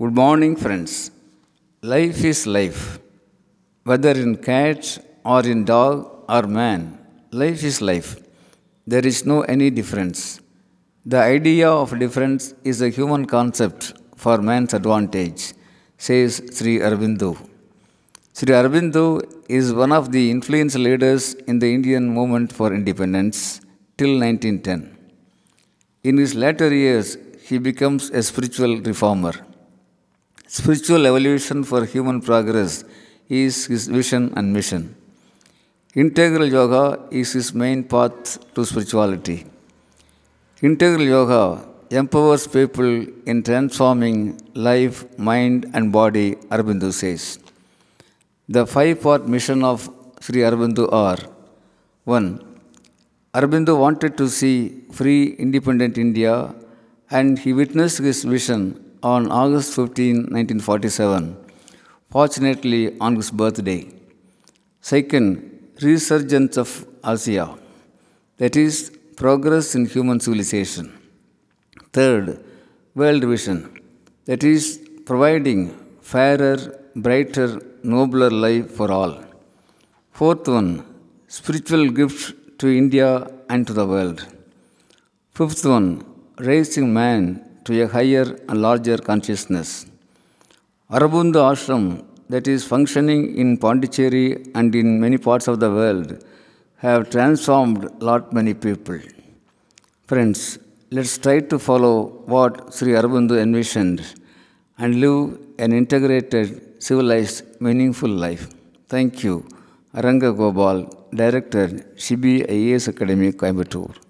Good morning, friends. Life is life. Whether in cat or in dog or man, life is life. There is no any difference. The idea of difference is a human concept for man's advantage, says Sri Aurobindo. Sri Aurobindo is one of the influential leaders in the Indian movement for independence till 1910. In his later years, he becomes a spiritual reformer. Spiritual evolution for human progress is his vision and mission. Integral yoga is his main path to spirituality. Integral yoga empowers people in transforming life, mind, and body, Aurobindo says. The five part mission of Sri Aurobindo are 1. Aurobindo wanted to see free, independent India, and he witnessed his vision on August 15, 1947, fortunately on his birthday. Second, resurgence of Asia, that is, progress in human civilization. Third, world vision, that is, providing fairer, brighter, nobler life for all. Fourth one, spiritual gift to India and to the world. Fifth one, raising man to a higher and larger consciousness. Aurobindo Ashram, that is functioning in Pondicherry and in many parts of the world, have transformed lot many people. Friends, let's try to follow what Sri Aurobindo envisioned and live an integrated, civilized, meaningful life. Thank you. Aranga Director, Shibi IAS Academy, Coimbatore.